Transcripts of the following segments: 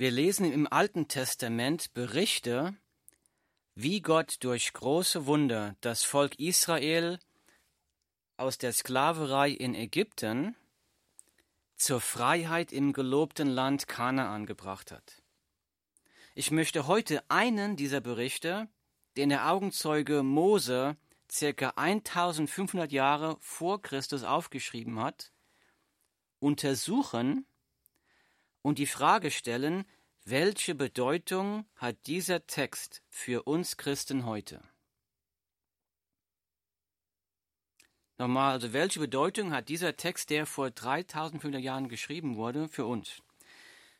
Wir lesen im Alten Testament Berichte, wie Gott durch große Wunder das Volk Israel aus der Sklaverei in Ägypten zur Freiheit im gelobten Land Kanaan gebracht hat. Ich möchte heute einen dieser Berichte, den der Augenzeuge Mose circa 1500 Jahre vor Christus aufgeschrieben hat, untersuchen und die Frage stellen, welche Bedeutung hat dieser Text für uns Christen heute? Nochmal, also welche Bedeutung hat dieser Text, der vor 3500 Jahren geschrieben wurde, für uns?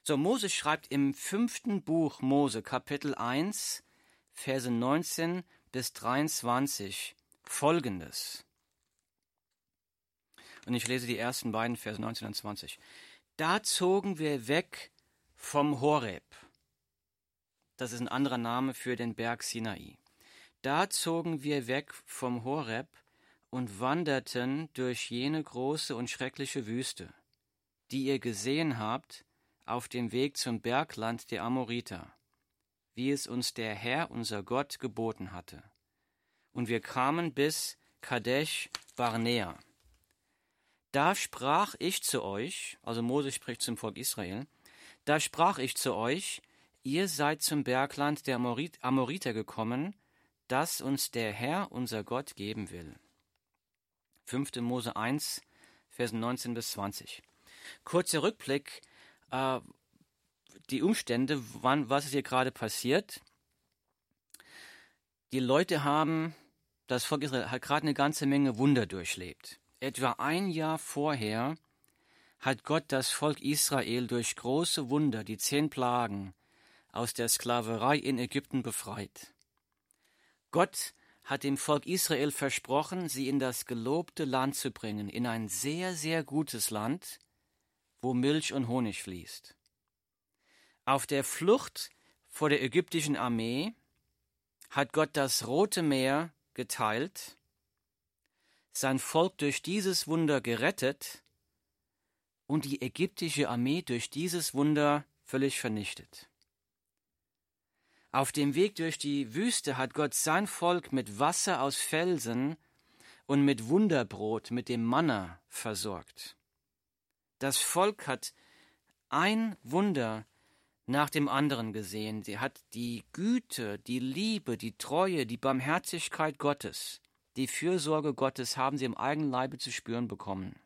So, Mose schreibt im fünften Buch Mose, Kapitel 1, Verse 19 bis 23 folgendes. Und ich lese die ersten beiden Verse 19 und 20. Da zogen wir weg vom Horeb. Das ist ein anderer Name für den Berg Sinai. Da zogen wir weg vom Horeb und wanderten durch jene große und schreckliche Wüste, die ihr gesehen habt, auf dem Weg zum Bergland der Amoriter, wie es uns der Herr unser Gott geboten hatte. Und wir kamen bis Kadesh Barnea. Da sprach ich zu euch, also Mose spricht zum Volk Israel, da sprach ich zu euch, ihr seid zum Bergland der Amoriter gekommen, das uns der Herr unser Gott geben will. 5. Mose 1, Versen 19 bis 20. Kurzer Rückblick, äh, die Umstände, wann, was ist hier gerade passiert. Die Leute haben, das Volk Israel hat gerade eine ganze Menge Wunder durchlebt. Etwa ein Jahr vorher hat Gott das Volk Israel durch große Wunder, die zehn Plagen, aus der Sklaverei in Ägypten befreit. Gott hat dem Volk Israel versprochen, sie in das gelobte Land zu bringen, in ein sehr, sehr gutes Land, wo Milch und Honig fließt. Auf der Flucht vor der ägyptischen Armee hat Gott das Rote Meer geteilt, sein Volk durch dieses Wunder gerettet und die ägyptische Armee durch dieses Wunder völlig vernichtet. Auf dem Weg durch die Wüste hat Gott sein Volk mit Wasser aus Felsen und mit Wunderbrot, mit dem Manna versorgt. Das Volk hat ein Wunder nach dem anderen gesehen. Sie hat die Güte, die Liebe, die Treue, die Barmherzigkeit Gottes, die Fürsorge Gottes haben sie im eigenen Leibe zu spüren bekommen.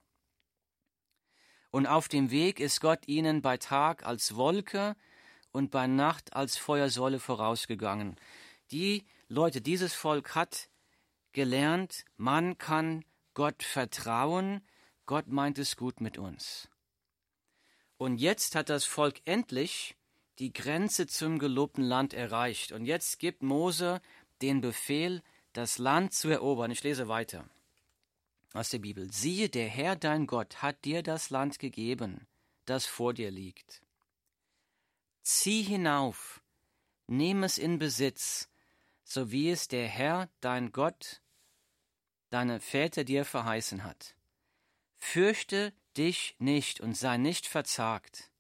Und auf dem Weg ist Gott ihnen bei Tag als Wolke und bei Nacht als Feuersäule vorausgegangen. Die Leute, dieses Volk hat gelernt, man kann Gott vertrauen, Gott meint es gut mit uns. Und jetzt hat das Volk endlich die Grenze zum gelobten Land erreicht. Und jetzt gibt Mose den Befehl, das Land zu erobern. Ich lese weiter aus der Bibel. Siehe, der Herr dein Gott hat dir das Land gegeben, das vor dir liegt. Zieh hinauf, nimm es in Besitz, so wie es der Herr, dein Gott, deine Väter dir verheißen hat. Fürchte dich nicht und sei nicht verzagt.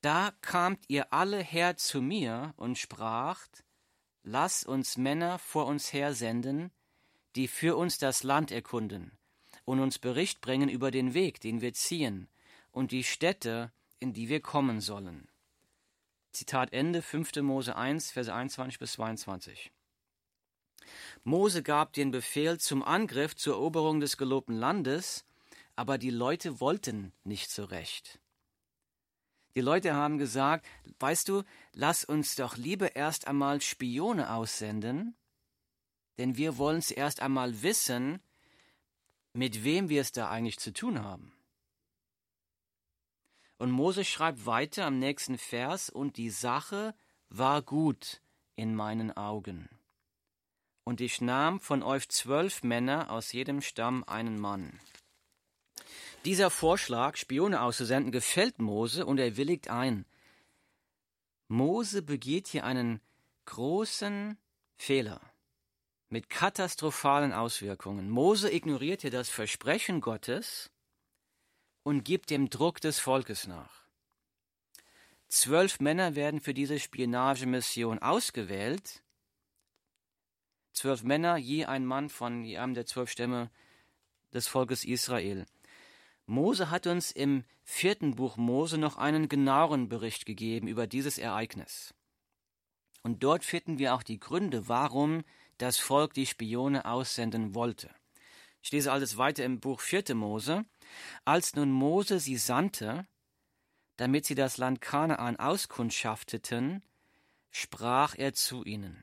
Da kamt ihr alle her zu mir und spracht, Lass uns Männer vor uns her senden, die für uns das Land erkunden und uns Bericht bringen über den Weg, den wir ziehen, und die Städte, in die wir kommen sollen. Zitat Ende 5. Mose 1, Verse 21 bis 22. Mose gab den Befehl zum Angriff zur Eroberung des gelobten Landes, aber die Leute wollten nicht so recht. Die Leute haben gesagt, weißt du, lass uns doch lieber erst einmal Spione aussenden, denn wir wollen zuerst einmal wissen, mit wem wir es da eigentlich zu tun haben. Und Mose schreibt weiter am nächsten Vers, und die Sache war gut in meinen Augen. Und ich nahm von euch zwölf Männer aus jedem Stamm einen Mann. Dieser Vorschlag, Spione auszusenden, gefällt Mose und er willigt ein. Mose begeht hier einen großen Fehler mit katastrophalen Auswirkungen. Mose ignoriert hier das Versprechen Gottes und gibt dem Druck des Volkes nach. Zwölf Männer werden für diese Spionagemission ausgewählt. Zwölf Männer, je ein Mann von einem der zwölf Stämme des Volkes Israel. Mose hat uns im vierten Buch Mose noch einen genaueren Bericht gegeben über dieses Ereignis. Und dort finden wir auch die Gründe, warum das Volk die Spione aussenden wollte. Ich lese alles weiter im Buch 4. Mose. Als nun Mose sie sandte, damit sie das Land Kanaan auskundschafteten, sprach er zu ihnen.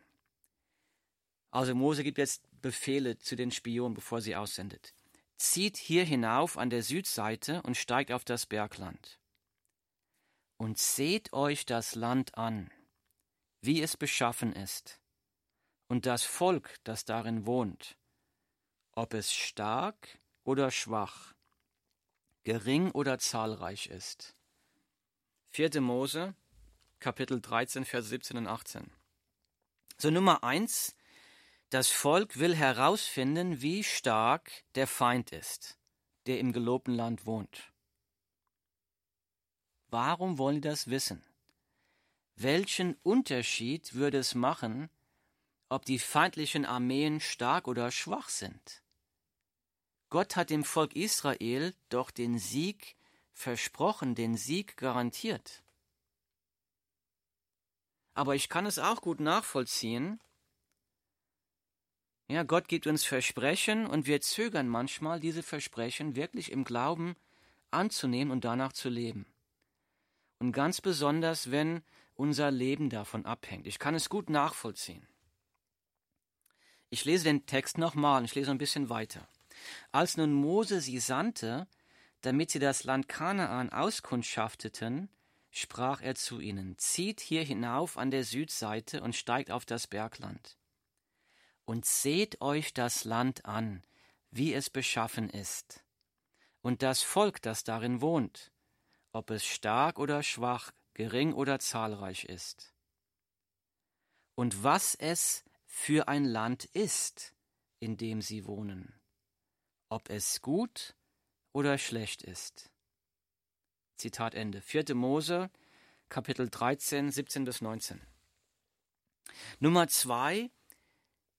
Also Mose gibt jetzt Befehle zu den Spionen, bevor sie aussendet. Zieht hier hinauf an der Südseite und steigt auf das Bergland. Und seht euch das Land an, wie es beschaffen ist, und das Volk, das darin wohnt, ob es stark oder schwach, gering oder zahlreich ist. 4. Mose, Kapitel 13, Vers 17 und 18. So Nummer 1, das Volk will herausfinden, wie stark der Feind ist, der im gelobten Land wohnt. Warum wollen die das wissen? Welchen Unterschied würde es machen, ob die feindlichen Armeen stark oder schwach sind? Gott hat dem Volk Israel doch den Sieg versprochen, den Sieg garantiert. Aber ich kann es auch gut nachvollziehen, ja, Gott gibt uns Versprechen und wir zögern manchmal, diese Versprechen wirklich im Glauben anzunehmen und danach zu leben. Und ganz besonders, wenn unser Leben davon abhängt. Ich kann es gut nachvollziehen. Ich lese den Text nochmal, ich lese ein bisschen weiter. Als nun Mose sie sandte, damit sie das Land Kanaan auskundschafteten, sprach er zu ihnen, zieht hier hinauf an der Südseite und steigt auf das Bergland und seht euch das Land an, wie es beschaffen ist, und das Volk, das darin wohnt, ob es stark oder schwach, gering oder zahlreich ist. Und was es für ein Land ist, in dem sie wohnen, ob es gut oder schlecht ist. Zitat Ende. 4. Mose, Kapitel 13, 17 bis 19. Nummer zwei,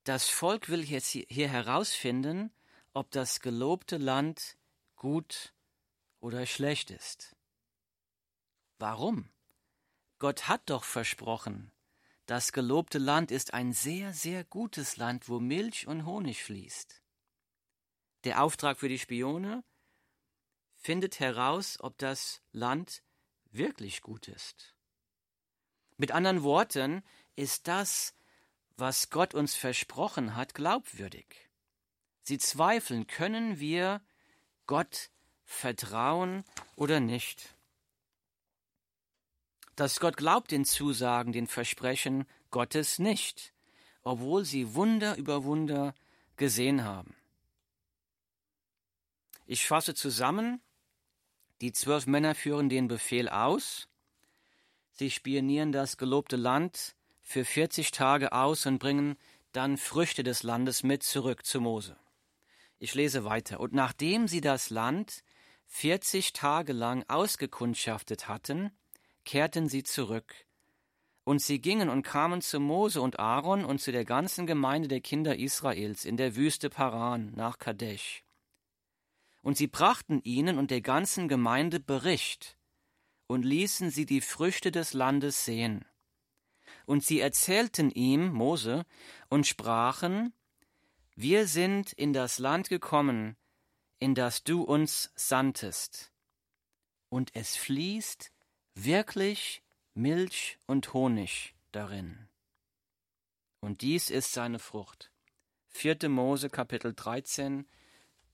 das Volk will jetzt hier herausfinden, ob das gelobte Land gut oder schlecht ist. Warum? Gott hat doch versprochen, das gelobte Land ist ein sehr, sehr gutes Land, wo Milch und Honig fließt. Der Auftrag für die Spione findet heraus, ob das Land wirklich gut ist. Mit anderen Worten ist das was Gott uns versprochen hat, glaubwürdig. Sie zweifeln, können wir Gott vertrauen oder nicht. Dass Gott glaubt den Zusagen, den Versprechen Gottes nicht, obwohl sie Wunder über Wunder gesehen haben. Ich fasse zusammen, die zwölf Männer führen den Befehl aus, sie spionieren das gelobte Land für 40 Tage aus und bringen dann Früchte des Landes mit zurück zu Mose. Ich lese weiter. Und nachdem sie das Land 40 Tage lang ausgekundschaftet hatten, kehrten sie zurück. Und sie gingen und kamen zu Mose und Aaron und zu der ganzen Gemeinde der Kinder Israels in der Wüste Paran nach Kadesh. Und sie brachten ihnen und der ganzen Gemeinde Bericht und ließen sie die Früchte des Landes sehen. Und sie erzählten ihm, Mose, und sprachen, Wir sind in das Land gekommen, in das du uns sandtest. Und es fließt wirklich Milch und Honig darin. Und dies ist seine Frucht. 4. Mose Kapitel 13,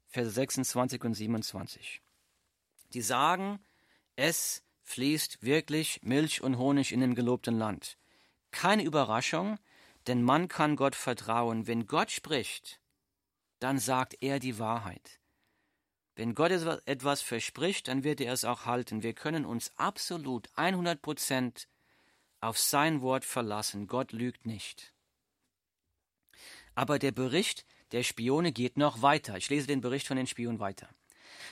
Verse 26 und 27. Die sagen, es fließt wirklich Milch und Honig in dem gelobten Land. Keine Überraschung, denn man kann Gott vertrauen. Wenn Gott spricht, dann sagt er die Wahrheit. Wenn Gott etwas verspricht, dann wird er es auch halten. Wir können uns absolut 100 Prozent auf sein Wort verlassen. Gott lügt nicht. Aber der Bericht der Spione geht noch weiter. Ich lese den Bericht von den Spionen weiter.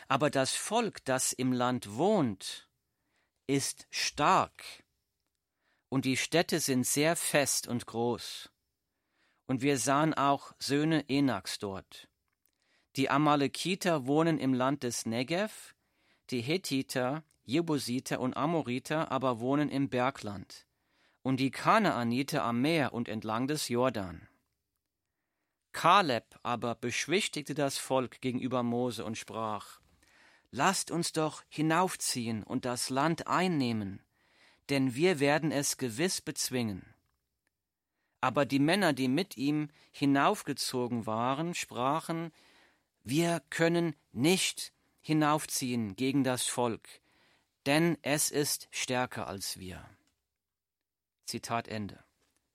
Aber das Volk, das im Land wohnt, ist stark und die Städte sind sehr fest und groß. Und wir sahen auch Söhne Enaks dort. Die Amalekiter wohnen im Land des Negev, die Hethiter, Jebusiter und Amoriter aber wohnen im Bergland, und die Kanaaniter am Meer und entlang des Jordan. Kaleb aber beschwichtigte das Volk gegenüber Mose und sprach: Lasst uns doch hinaufziehen und das Land einnehmen, denn wir werden es gewiss bezwingen. Aber die Männer, die mit ihm hinaufgezogen waren, sprachen: Wir können nicht hinaufziehen gegen das Volk, denn es ist stärker als wir. Zitat Ende.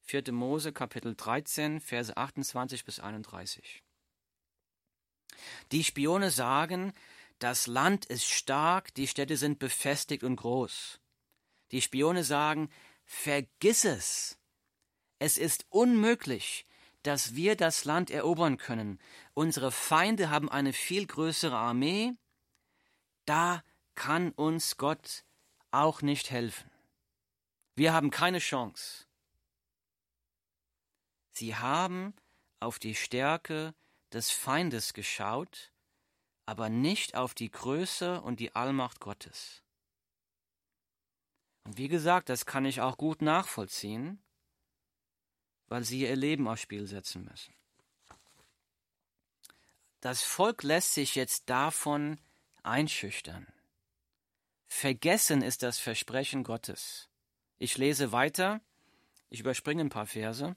4. Mose Kapitel 13, Verse 28 bis 31. Die Spione sagen, das Land ist stark, die Städte sind befestigt und groß. Die Spione sagen, vergiss es. Es ist unmöglich, dass wir das Land erobern können. Unsere Feinde haben eine viel größere Armee. Da kann uns Gott auch nicht helfen. Wir haben keine Chance. Sie haben auf die Stärke des Feindes geschaut, aber nicht auf die Größe und die Allmacht Gottes. Und wie gesagt, das kann ich auch gut nachvollziehen, weil sie ihr Leben aufs Spiel setzen müssen. Das Volk lässt sich jetzt davon einschüchtern. Vergessen ist das Versprechen Gottes. Ich lese weiter, ich überspringe ein paar Verse.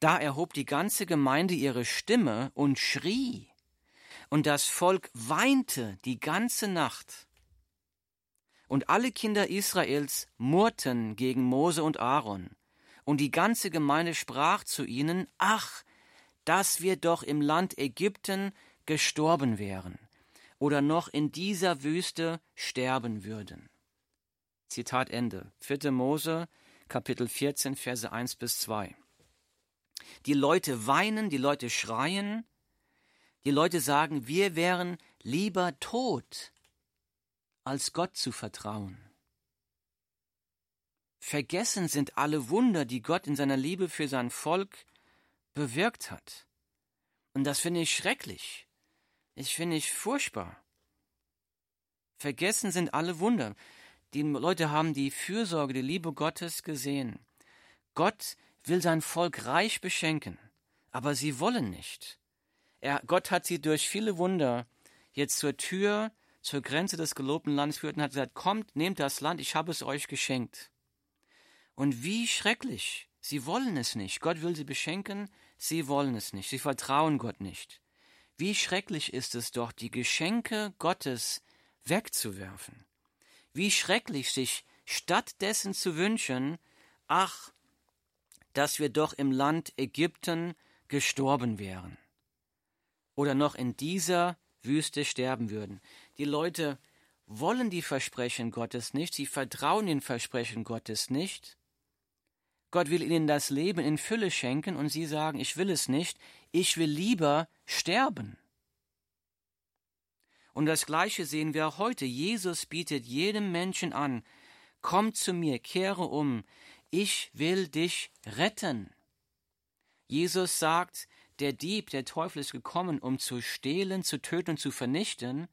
Da erhob die ganze Gemeinde ihre Stimme und schrie, und das Volk weinte die ganze Nacht. Und alle Kinder Israels murrten gegen Mose und Aaron, und die ganze Gemeinde sprach zu ihnen, Ach, dass wir doch im Land Ägypten gestorben wären oder noch in dieser Wüste sterben würden. Zitat Ende. 4. Mose, Kapitel 14, Verse 1 bis 2. Die Leute weinen, die Leute schreien, die Leute sagen, wir wären lieber tot, als Gott zu vertrauen. Vergessen sind alle Wunder, die Gott in seiner Liebe für sein Volk bewirkt hat. Und das finde ich schrecklich. Ich finde ich furchtbar. Vergessen sind alle Wunder. Die Leute haben die Fürsorge, die Liebe Gottes gesehen. Gott will sein Volk reich beschenken, aber sie wollen nicht. Er, Gott hat sie durch viele Wunder jetzt zur Tür, zur Grenze des gelobten Landes geführt und hat gesagt, kommt, nehmt das Land, ich habe es euch geschenkt. Und wie schrecklich, sie wollen es nicht. Gott will sie beschenken, sie wollen es nicht, sie vertrauen Gott nicht. Wie schrecklich ist es doch, die Geschenke Gottes wegzuwerfen. Wie schrecklich sich stattdessen zu wünschen, ach, dass wir doch im Land Ägypten gestorben wären oder noch in dieser Wüste sterben würden. Die Leute wollen die Versprechen Gottes nicht, sie vertrauen den Versprechen Gottes nicht. Gott will ihnen das Leben in Fülle schenken und sie sagen, ich will es nicht, ich will lieber sterben. Und das Gleiche sehen wir auch heute. Jesus bietet jedem Menschen an, komm zu mir, kehre um, ich will dich retten. Jesus sagt, der Dieb, der Teufel ist gekommen, um zu stehlen, zu töten und zu vernichten,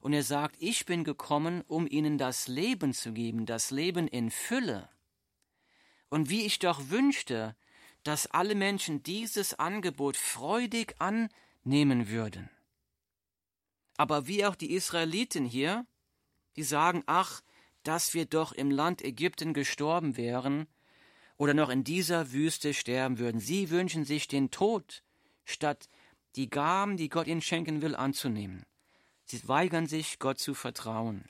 und er sagt, ich bin gekommen, um ihnen das Leben zu geben, das Leben in Fülle. Und wie ich doch wünschte, dass alle Menschen dieses Angebot freudig annehmen würden. Aber wie auch die Israeliten hier, die sagen, ach, dass wir doch im Land Ägypten gestorben wären oder noch in dieser Wüste sterben würden. Sie wünschen sich den Tod, statt die Gaben, die Gott ihnen schenken will, anzunehmen. Sie weigern sich, Gott zu vertrauen.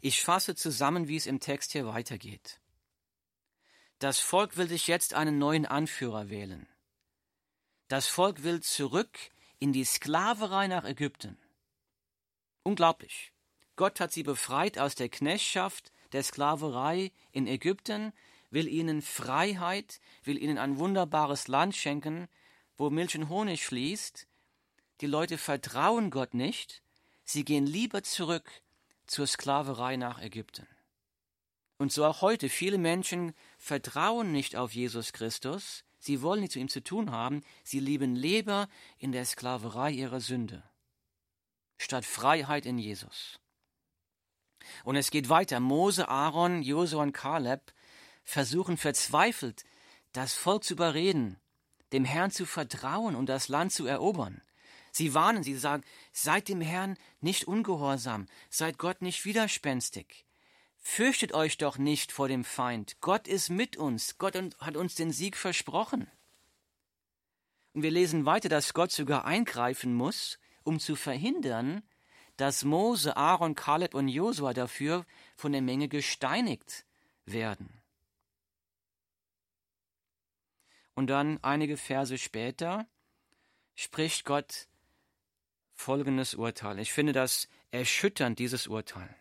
Ich fasse zusammen, wie es im Text hier weitergeht. Das Volk will sich jetzt einen neuen Anführer wählen. Das Volk will zurück in die Sklaverei nach Ägypten. Unglaublich. Gott hat sie befreit aus der Knechtschaft der Sklaverei in Ägypten, will ihnen Freiheit, will ihnen ein wunderbares Land schenken, wo Milch und Honig fließt. Die Leute vertrauen Gott nicht, sie gehen lieber zurück zur Sklaverei nach Ägypten. Und so auch heute. Viele Menschen vertrauen nicht auf Jesus Christus. Sie wollen nichts mit ihm zu tun haben. Sie leben lieber in der Sklaverei ihrer Sünde, statt Freiheit in Jesus. Und es geht weiter. Mose, Aaron, Josua und Kaleb versuchen verzweifelt, das Volk zu überreden, dem Herrn zu vertrauen und das Land zu erobern. Sie warnen, sie sagen, seid dem Herrn nicht ungehorsam, seid Gott nicht widerspenstig. Fürchtet euch doch nicht vor dem Feind. Gott ist mit uns. Gott hat uns den Sieg versprochen. Und wir lesen weiter, dass Gott sogar eingreifen muss, um zu verhindern, dass Mose, Aaron, Kaleb und Josua dafür von der Menge gesteinigt werden. Und dann einige Verse später spricht Gott folgendes Urteil. Ich finde das erschütternd, dieses Urteil.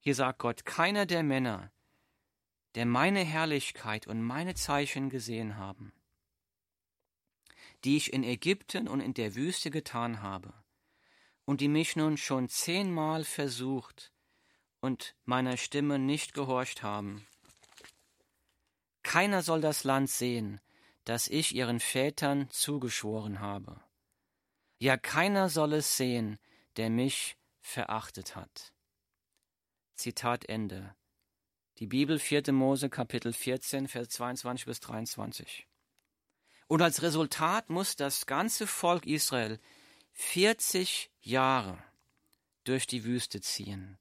Hier sagt Gott, keiner der Männer, der meine Herrlichkeit und meine Zeichen gesehen haben, die ich in Ägypten und in der Wüste getan habe, und die mich nun schon zehnmal versucht und meiner Stimme nicht gehorcht haben, keiner soll das Land sehen, das ich ihren Vätern zugeschworen habe. Ja, keiner soll es sehen, der mich verachtet hat. Zitat Ende. Die Bibel 4. Mose Kapitel 14, Vers 22 bis 23. Und als Resultat muss das ganze Volk Israel 40 Jahre durch die Wüste ziehen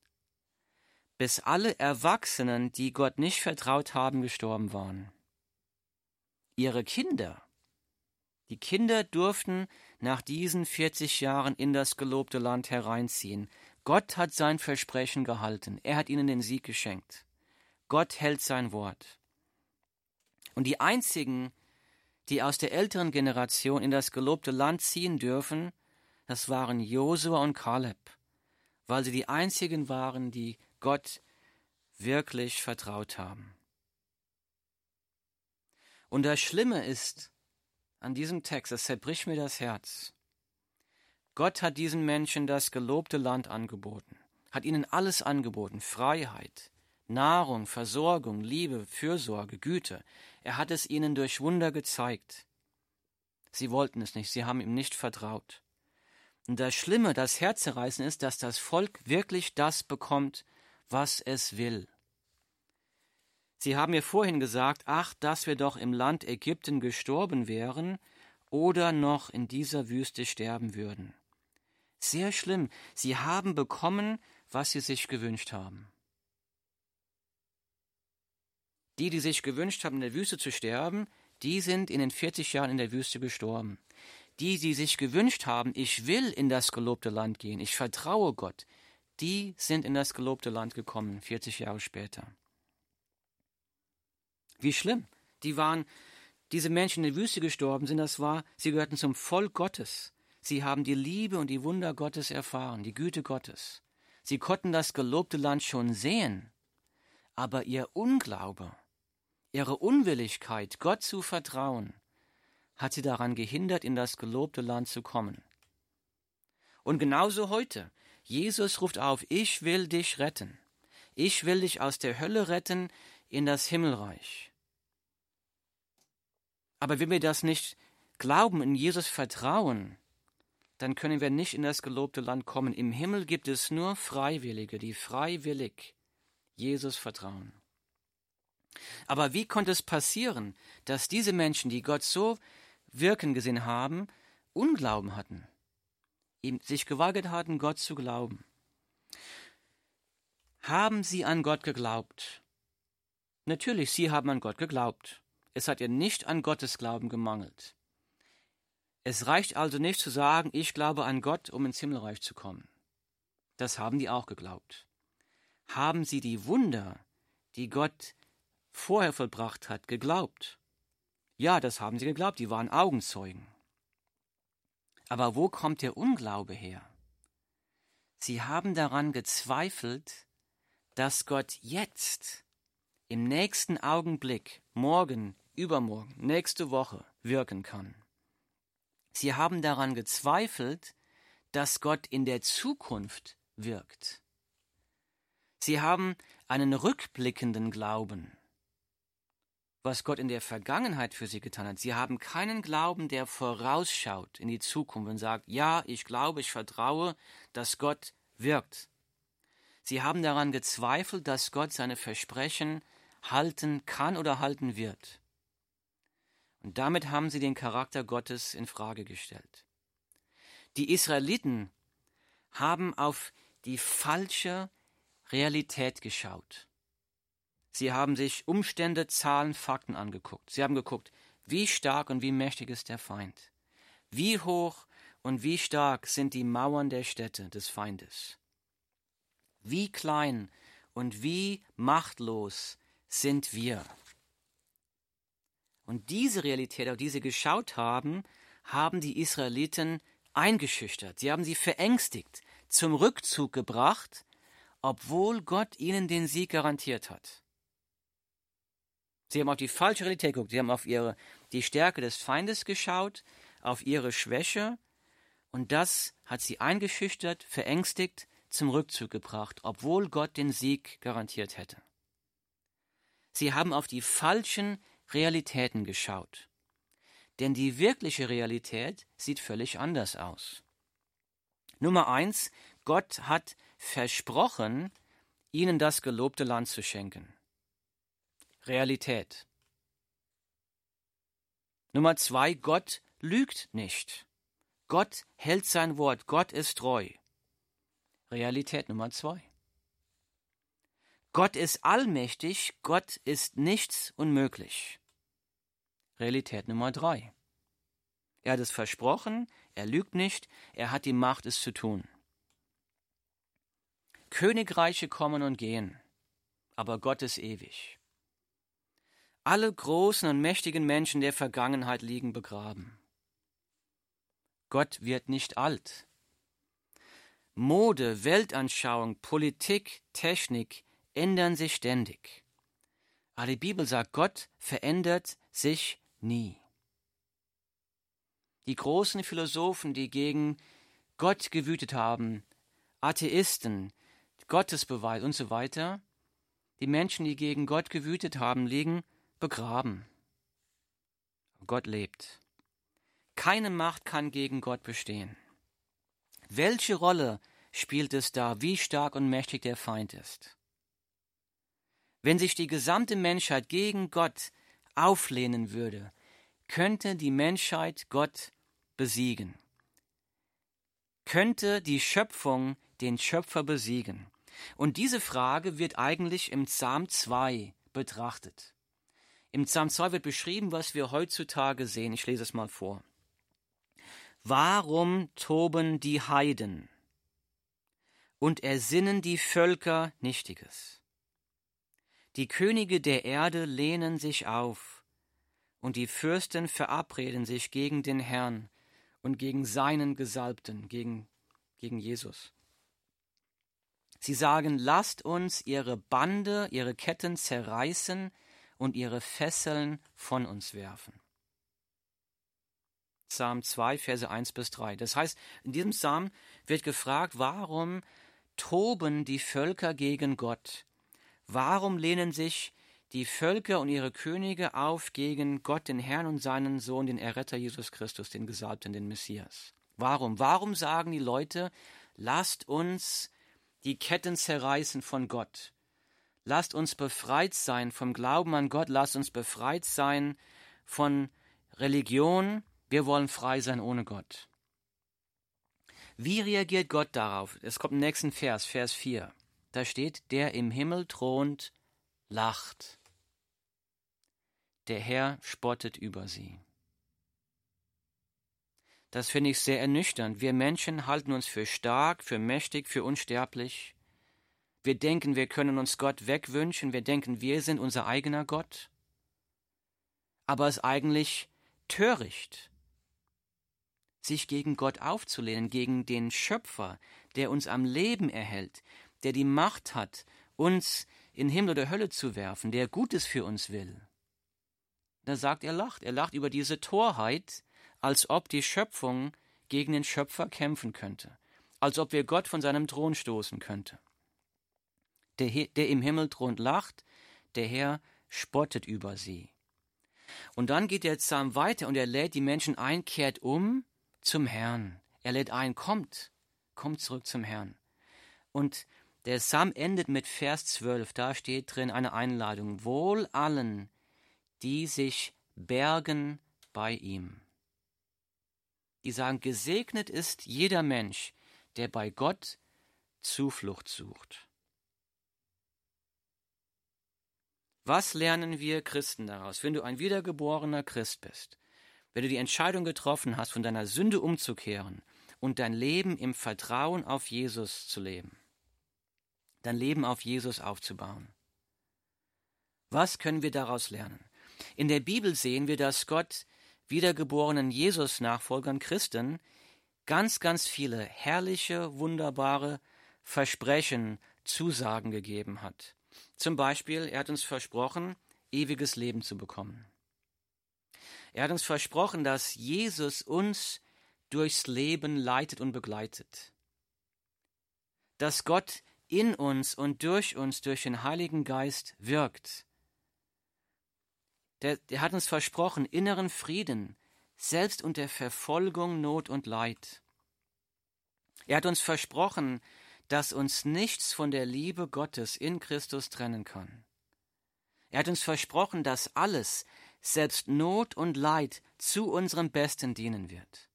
bis alle Erwachsenen, die Gott nicht vertraut haben, gestorben waren. Ihre Kinder, die Kinder durften nach diesen 40 Jahren in das gelobte Land hereinziehen. Gott hat sein Versprechen gehalten. Er hat ihnen den Sieg geschenkt. Gott hält sein Wort. Und die einzigen, die aus der älteren Generation in das gelobte Land ziehen dürfen, das waren Josua und Kaleb, weil sie die einzigen waren, die Gott wirklich vertraut haben. Und das Schlimme ist an diesem Text, das zerbricht mir das Herz. Gott hat diesen Menschen das gelobte Land angeboten, hat ihnen alles angeboten, Freiheit, Nahrung, Versorgung, Liebe, Fürsorge, Güte. Er hat es ihnen durch Wunder gezeigt. Sie wollten es nicht, sie haben ihm nicht vertraut. Und das Schlimme, das Herzzerreißen ist, dass das Volk wirklich das bekommt, was es will. Sie haben mir vorhin gesagt, ach, dass wir doch im Land Ägypten gestorben wären oder noch in dieser Wüste sterben würden. Sehr schlimm, sie haben bekommen, was sie sich gewünscht haben. Die, die sich gewünscht haben, in der Wüste zu sterben, die sind in den 40 Jahren in der Wüste gestorben. Die, die sich gewünscht haben, ich will in das gelobte Land gehen, ich vertraue Gott, die sind in das gelobte Land gekommen, 40 Jahre später. Wie schlimm. Die waren, diese Menschen in der Wüste gestorben sind, das war, sie gehörten zum Volk Gottes. Sie haben die Liebe und die Wunder Gottes erfahren, die Güte Gottes. Sie konnten das gelobte Land schon sehen, aber ihr Unglaube, ihre Unwilligkeit, Gott zu vertrauen, hat sie daran gehindert, in das gelobte Land zu kommen. Und genauso heute. Jesus ruft auf, ich will dich retten. Ich will dich aus der Hölle retten in das Himmelreich. Aber wenn wir das nicht glauben, in Jesus vertrauen, dann können wir nicht in das gelobte Land kommen. Im Himmel gibt es nur Freiwillige, die freiwillig Jesus vertrauen. Aber wie konnte es passieren, dass diese Menschen, die Gott so wirken gesehen haben, Unglauben hatten? ihm sich geweigert hatten, Gott zu glauben. Haben sie an Gott geglaubt? Natürlich, sie haben an Gott geglaubt. Es hat ihr nicht an Gottes Glauben gemangelt. Es reicht also nicht zu sagen, ich glaube an Gott, um ins Himmelreich zu kommen. Das haben die auch geglaubt. Haben sie die Wunder, die Gott vorher vollbracht hat, geglaubt? Ja, das haben sie geglaubt, die waren Augenzeugen. Aber wo kommt der Unglaube her? Sie haben daran gezweifelt, dass Gott jetzt, im nächsten Augenblick, morgen, übermorgen, nächste Woche wirken kann. Sie haben daran gezweifelt, dass Gott in der Zukunft wirkt. Sie haben einen rückblickenden Glauben, was Gott in der Vergangenheit für sie getan hat. Sie haben keinen Glauben, der vorausschaut in die Zukunft und sagt, ja, ich glaube, ich vertraue, dass Gott wirkt. Sie haben daran gezweifelt, dass Gott seine Versprechen halten kann oder halten wird. Und damit haben sie den Charakter Gottes in Frage gestellt. Die Israeliten haben auf die falsche Realität geschaut. Sie haben sich Umstände, Zahlen, Fakten angeguckt. Sie haben geguckt, wie stark und wie mächtig ist der Feind. Wie hoch und wie stark sind die Mauern der Städte des Feindes. Wie klein und wie machtlos sind wir. Und diese Realität, auf die sie geschaut haben, haben die Israeliten eingeschüchtert. Sie haben sie verängstigt, zum Rückzug gebracht, obwohl Gott ihnen den Sieg garantiert hat. Sie haben auf die falsche Realität geguckt. Sie haben auf ihre, die Stärke des Feindes geschaut, auf ihre Schwäche. Und das hat sie eingeschüchtert, verängstigt, zum Rückzug gebracht, obwohl Gott den Sieg garantiert hätte. Sie haben auf die falschen Realitäten geschaut. Denn die wirkliche Realität sieht völlig anders aus. Nummer eins, Gott hat versprochen, ihnen das gelobte Land zu schenken. Realität. Nummer zwei, Gott lügt nicht. Gott hält sein Wort, Gott ist treu. Realität Nummer zwei. Gott ist allmächtig, Gott ist nichts unmöglich. Realität Nummer drei. Er hat es versprochen, er lügt nicht, er hat die Macht, es zu tun. Königreiche kommen und gehen, aber Gott ist ewig. Alle großen und mächtigen Menschen der Vergangenheit liegen begraben. Gott wird nicht alt. Mode, Weltanschauung, Politik, Technik, ändern sich ständig. Aber die Bibel sagt, Gott verändert sich nie. Die großen Philosophen, die gegen Gott gewütet haben, Atheisten, Gottesbeweis und so weiter, die Menschen, die gegen Gott gewütet haben, liegen begraben. Gott lebt. Keine Macht kann gegen Gott bestehen. Welche Rolle spielt es da, wie stark und mächtig der Feind ist? Wenn sich die gesamte Menschheit gegen Gott auflehnen würde, könnte die Menschheit Gott besiegen. Könnte die Schöpfung den Schöpfer besiegen? Und diese Frage wird eigentlich im Psalm 2 betrachtet. Im Psalm 2 wird beschrieben, was wir heutzutage sehen. Ich lese es mal vor. Warum toben die Heiden und ersinnen die Völker Nichtiges? Die Könige der Erde lehnen sich auf, und die Fürsten verabreden sich gegen den Herrn und gegen seinen Gesalbten, gegen, gegen Jesus. Sie sagen, lasst uns ihre Bande, ihre Ketten zerreißen und ihre Fesseln von uns werfen. Psalm 2, Verse 1 bis 3. Das heißt, in diesem Psalm wird gefragt, warum toben die Völker gegen Gott? Warum lehnen sich die Völker und ihre Könige auf gegen Gott, den Herrn und seinen Sohn, den Erretter Jesus Christus, den Gesalbten, den Messias? Warum? Warum sagen die Leute, lasst uns die Ketten zerreißen von Gott? Lasst uns befreit sein vom Glauben an Gott, lasst uns befreit sein von Religion, wir wollen frei sein ohne Gott. Wie reagiert Gott darauf? Es kommt im nächsten Vers, Vers 4. Da steht, der im Himmel thront, lacht. Der Herr spottet über sie. Das finde ich sehr ernüchternd. Wir Menschen halten uns für stark, für mächtig, für unsterblich. Wir denken, wir können uns Gott wegwünschen, wir denken, wir sind unser eigener Gott. Aber es ist eigentlich töricht, sich gegen Gott aufzulehnen, gegen den Schöpfer, der uns am Leben erhält, der die Macht hat, uns in Himmel oder Hölle zu werfen, der Gutes für uns will. Da sagt er lacht, er lacht über diese Torheit, als ob die Schöpfung gegen den Schöpfer kämpfen könnte, als ob wir Gott von seinem Thron stoßen könnte. der, der im Himmel thront, lacht, der Herr spottet über sie. Und dann geht der Psalm weiter und er lädt die Menschen ein, kehrt um zum Herrn. Er lädt ein, kommt, kommt zurück zum Herrn. Und der Psalm endet mit Vers 12, da steht drin eine Einladung, wohl allen, die sich bergen bei ihm. Die sagen, gesegnet ist jeder Mensch, der bei Gott Zuflucht sucht. Was lernen wir Christen daraus, wenn du ein wiedergeborener Christ bist, wenn du die Entscheidung getroffen hast, von deiner Sünde umzukehren und dein Leben im Vertrauen auf Jesus zu leben, dein Leben auf Jesus aufzubauen? Was können wir daraus lernen? In der Bibel sehen wir, dass Gott wiedergeborenen Jesus-Nachfolgern Christen ganz, ganz viele herrliche, wunderbare Versprechen, Zusagen gegeben hat. Zum Beispiel, er hat uns versprochen, ewiges Leben zu bekommen. Er hat uns versprochen, dass Jesus uns durchs Leben leitet und begleitet. Dass Gott in uns und durch uns, durch den Heiligen Geist wirkt. Der, der hat uns versprochen, inneren Frieden, selbst unter Verfolgung, Not und Leid. Er hat uns versprochen, dass uns nichts von der Liebe Gottes in Christus trennen kann. Er hat uns versprochen, dass alles, selbst Not und Leid, zu unserem Besten dienen wird.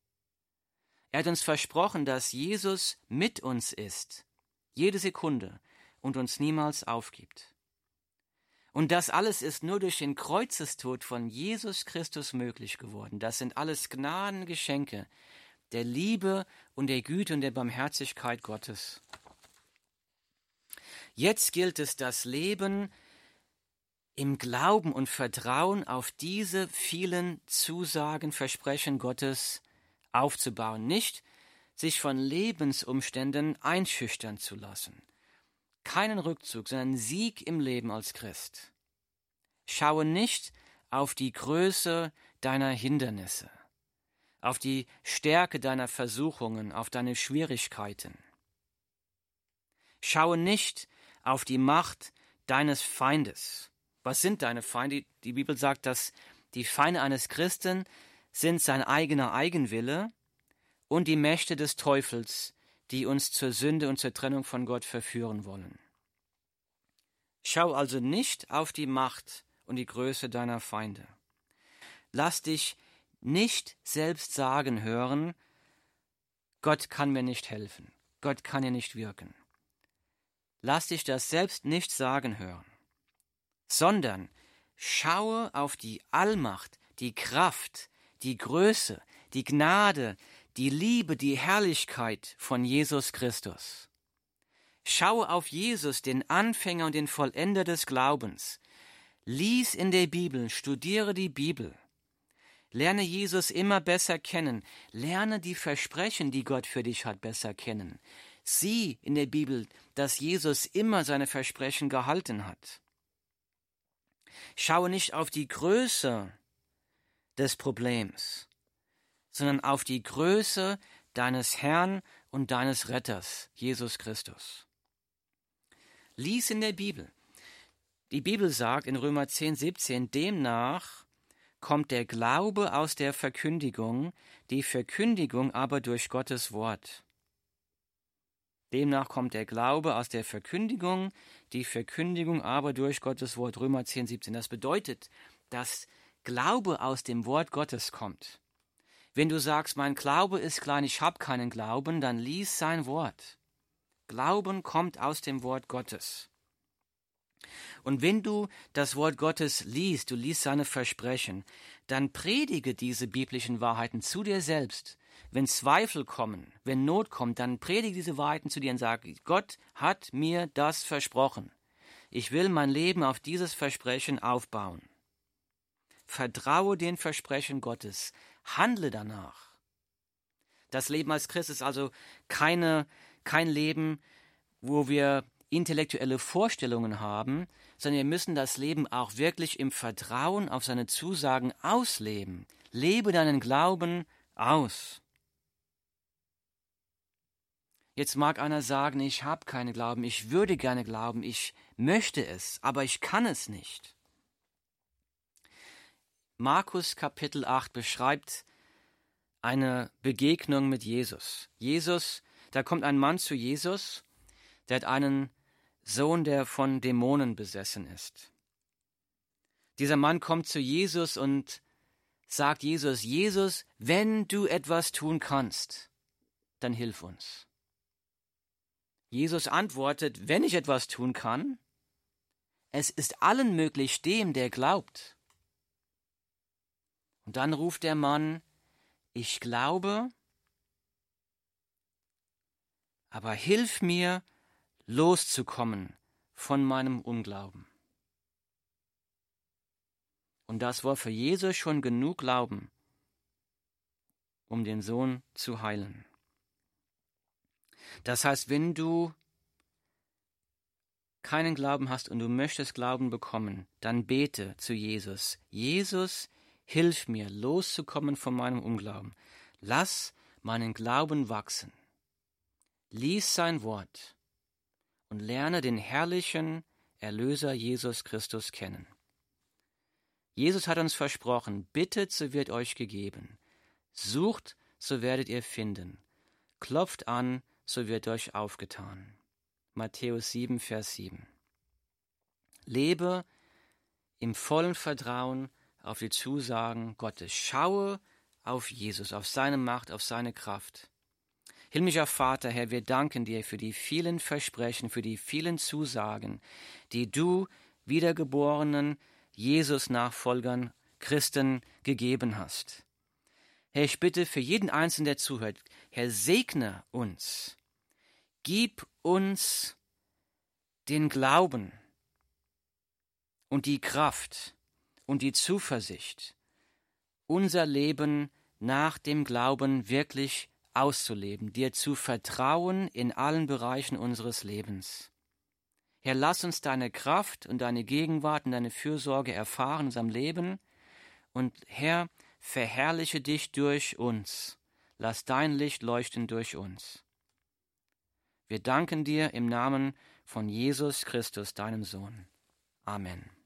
Er hat uns versprochen, dass Jesus mit uns ist, jede Sekunde, und uns niemals aufgibt. Und das alles ist nur durch den Kreuzestod von Jesus Christus möglich geworden. Das sind alles Gnadengeschenke der Liebe und der Güte und der Barmherzigkeit Gottes. Jetzt gilt es, das Leben im Glauben und Vertrauen auf diese vielen Zusagen, Versprechen Gottes aufzubauen, nicht sich von Lebensumständen einschüchtern zu lassen. Keinen Rückzug, sondern Sieg im Leben als Christ. Schaue nicht auf die Größe deiner Hindernisse, auf die Stärke deiner Versuchungen, auf deine Schwierigkeiten. Schaue nicht auf die Macht deines Feindes. Was sind deine Feinde? Die Bibel sagt, dass die Feinde eines Christen sind sein eigener Eigenwille und die Mächte des Teufels, die uns zur Sünde und zur Trennung von Gott verführen wollen. Schau also nicht auf die Macht und die Größe deiner Feinde. Lass dich nicht selbst sagen hören, Gott kann mir nicht helfen, Gott kann dir nicht wirken. Lass dich das selbst nicht sagen hören, sondern schaue auf die Allmacht, die Kraft, die Größe, die Gnade, die Liebe, die Herrlichkeit von Jesus Christus. Schaue auf Jesus, den Anfänger und den Vollender des Glaubens. Lies in der Bibel, studiere die Bibel. Lerne Jesus immer besser kennen. Lerne die Versprechen, die Gott für dich hat, besser kennen. Sieh in der Bibel, dass Jesus immer seine Versprechen gehalten hat. Schaue nicht auf die Größe des Problems, sondern auf die Größe deines Herrn und deines Retters, Jesus Christus. Lies in der Bibel. Die Bibel sagt in Römer 10, 17, demnach kommt der Glaube aus der Verkündigung, die Verkündigung aber durch Gottes Wort. Demnach kommt der Glaube aus der Verkündigung, die Verkündigung aber durch Gottes Wort. Römer 10, 17. Das bedeutet, dass Glaube aus dem Wort Gottes kommt. Wenn du sagst, mein Glaube ist klein, ich habe keinen Glauben, dann lies sein Wort. Glauben kommt aus dem Wort Gottes. Und wenn du das Wort Gottes liest, du liest seine Versprechen, dann predige diese biblischen Wahrheiten zu dir selbst wenn Zweifel kommen, wenn Not kommt, dann predige diese Wahrheiten zu dir und sage, Gott hat mir das versprochen. Ich will mein Leben auf dieses Versprechen aufbauen. Vertraue den Versprechen Gottes. Handle danach. Das Leben als Christ ist also keine, kein Leben, wo wir intellektuelle Vorstellungen haben, sondern wir müssen das Leben auch wirklich im Vertrauen auf seine Zusagen ausleben. Lebe deinen Glauben aus. Jetzt mag einer sagen, ich habe keine Glauben, ich würde gerne glauben, ich möchte es, aber ich kann es nicht. Markus Kapitel 8 beschreibt eine Begegnung mit Jesus. Jesus, da kommt ein Mann zu Jesus, der hat einen Sohn, der von Dämonen besessen ist. Dieser Mann kommt zu Jesus und sagt Jesus, Jesus, wenn du etwas tun kannst, dann hilf uns. Jesus antwortet, wenn ich etwas tun kann, es ist allen möglich dem, der glaubt. Und dann ruft der Mann, ich glaube, aber hilf mir, loszukommen von meinem Unglauben. Und das war für Jesus schon genug Glauben, um den Sohn zu heilen. Das heißt, wenn du keinen Glauben hast und du möchtest Glauben bekommen, dann bete zu Jesus. Jesus, hilf mir, loszukommen von meinem Unglauben. Lass meinen Glauben wachsen. Lies sein Wort und lerne den herrlichen Erlöser Jesus Christus kennen. Jesus hat uns versprochen, bittet, so wird euch gegeben. Sucht, so werdet ihr finden. Klopft an, so wird euch aufgetan. Matthäus 7, Vers 7. Lebe im vollen Vertrauen auf die Zusagen Gottes. Schaue auf Jesus, auf seine Macht, auf seine Kraft. Himmlischer Vater, Herr, wir danken dir für die vielen Versprechen, für die vielen Zusagen, die du wiedergeborenen Jesus-Nachfolgern, Christen gegeben hast. Herr, ich bitte für jeden Einzelnen, der zuhört, Herr, segne uns. Gib uns den Glauben und die Kraft und die Zuversicht, unser Leben nach dem Glauben wirklich auszuleben, dir zu vertrauen in allen Bereichen unseres Lebens. Herr, lass uns deine Kraft und deine Gegenwart und deine Fürsorge erfahren in unserem Leben. Und Herr, verherrliche dich durch uns. Lass dein Licht leuchten durch uns. Wir danken dir im Namen von Jesus Christus, deinem Sohn. Amen.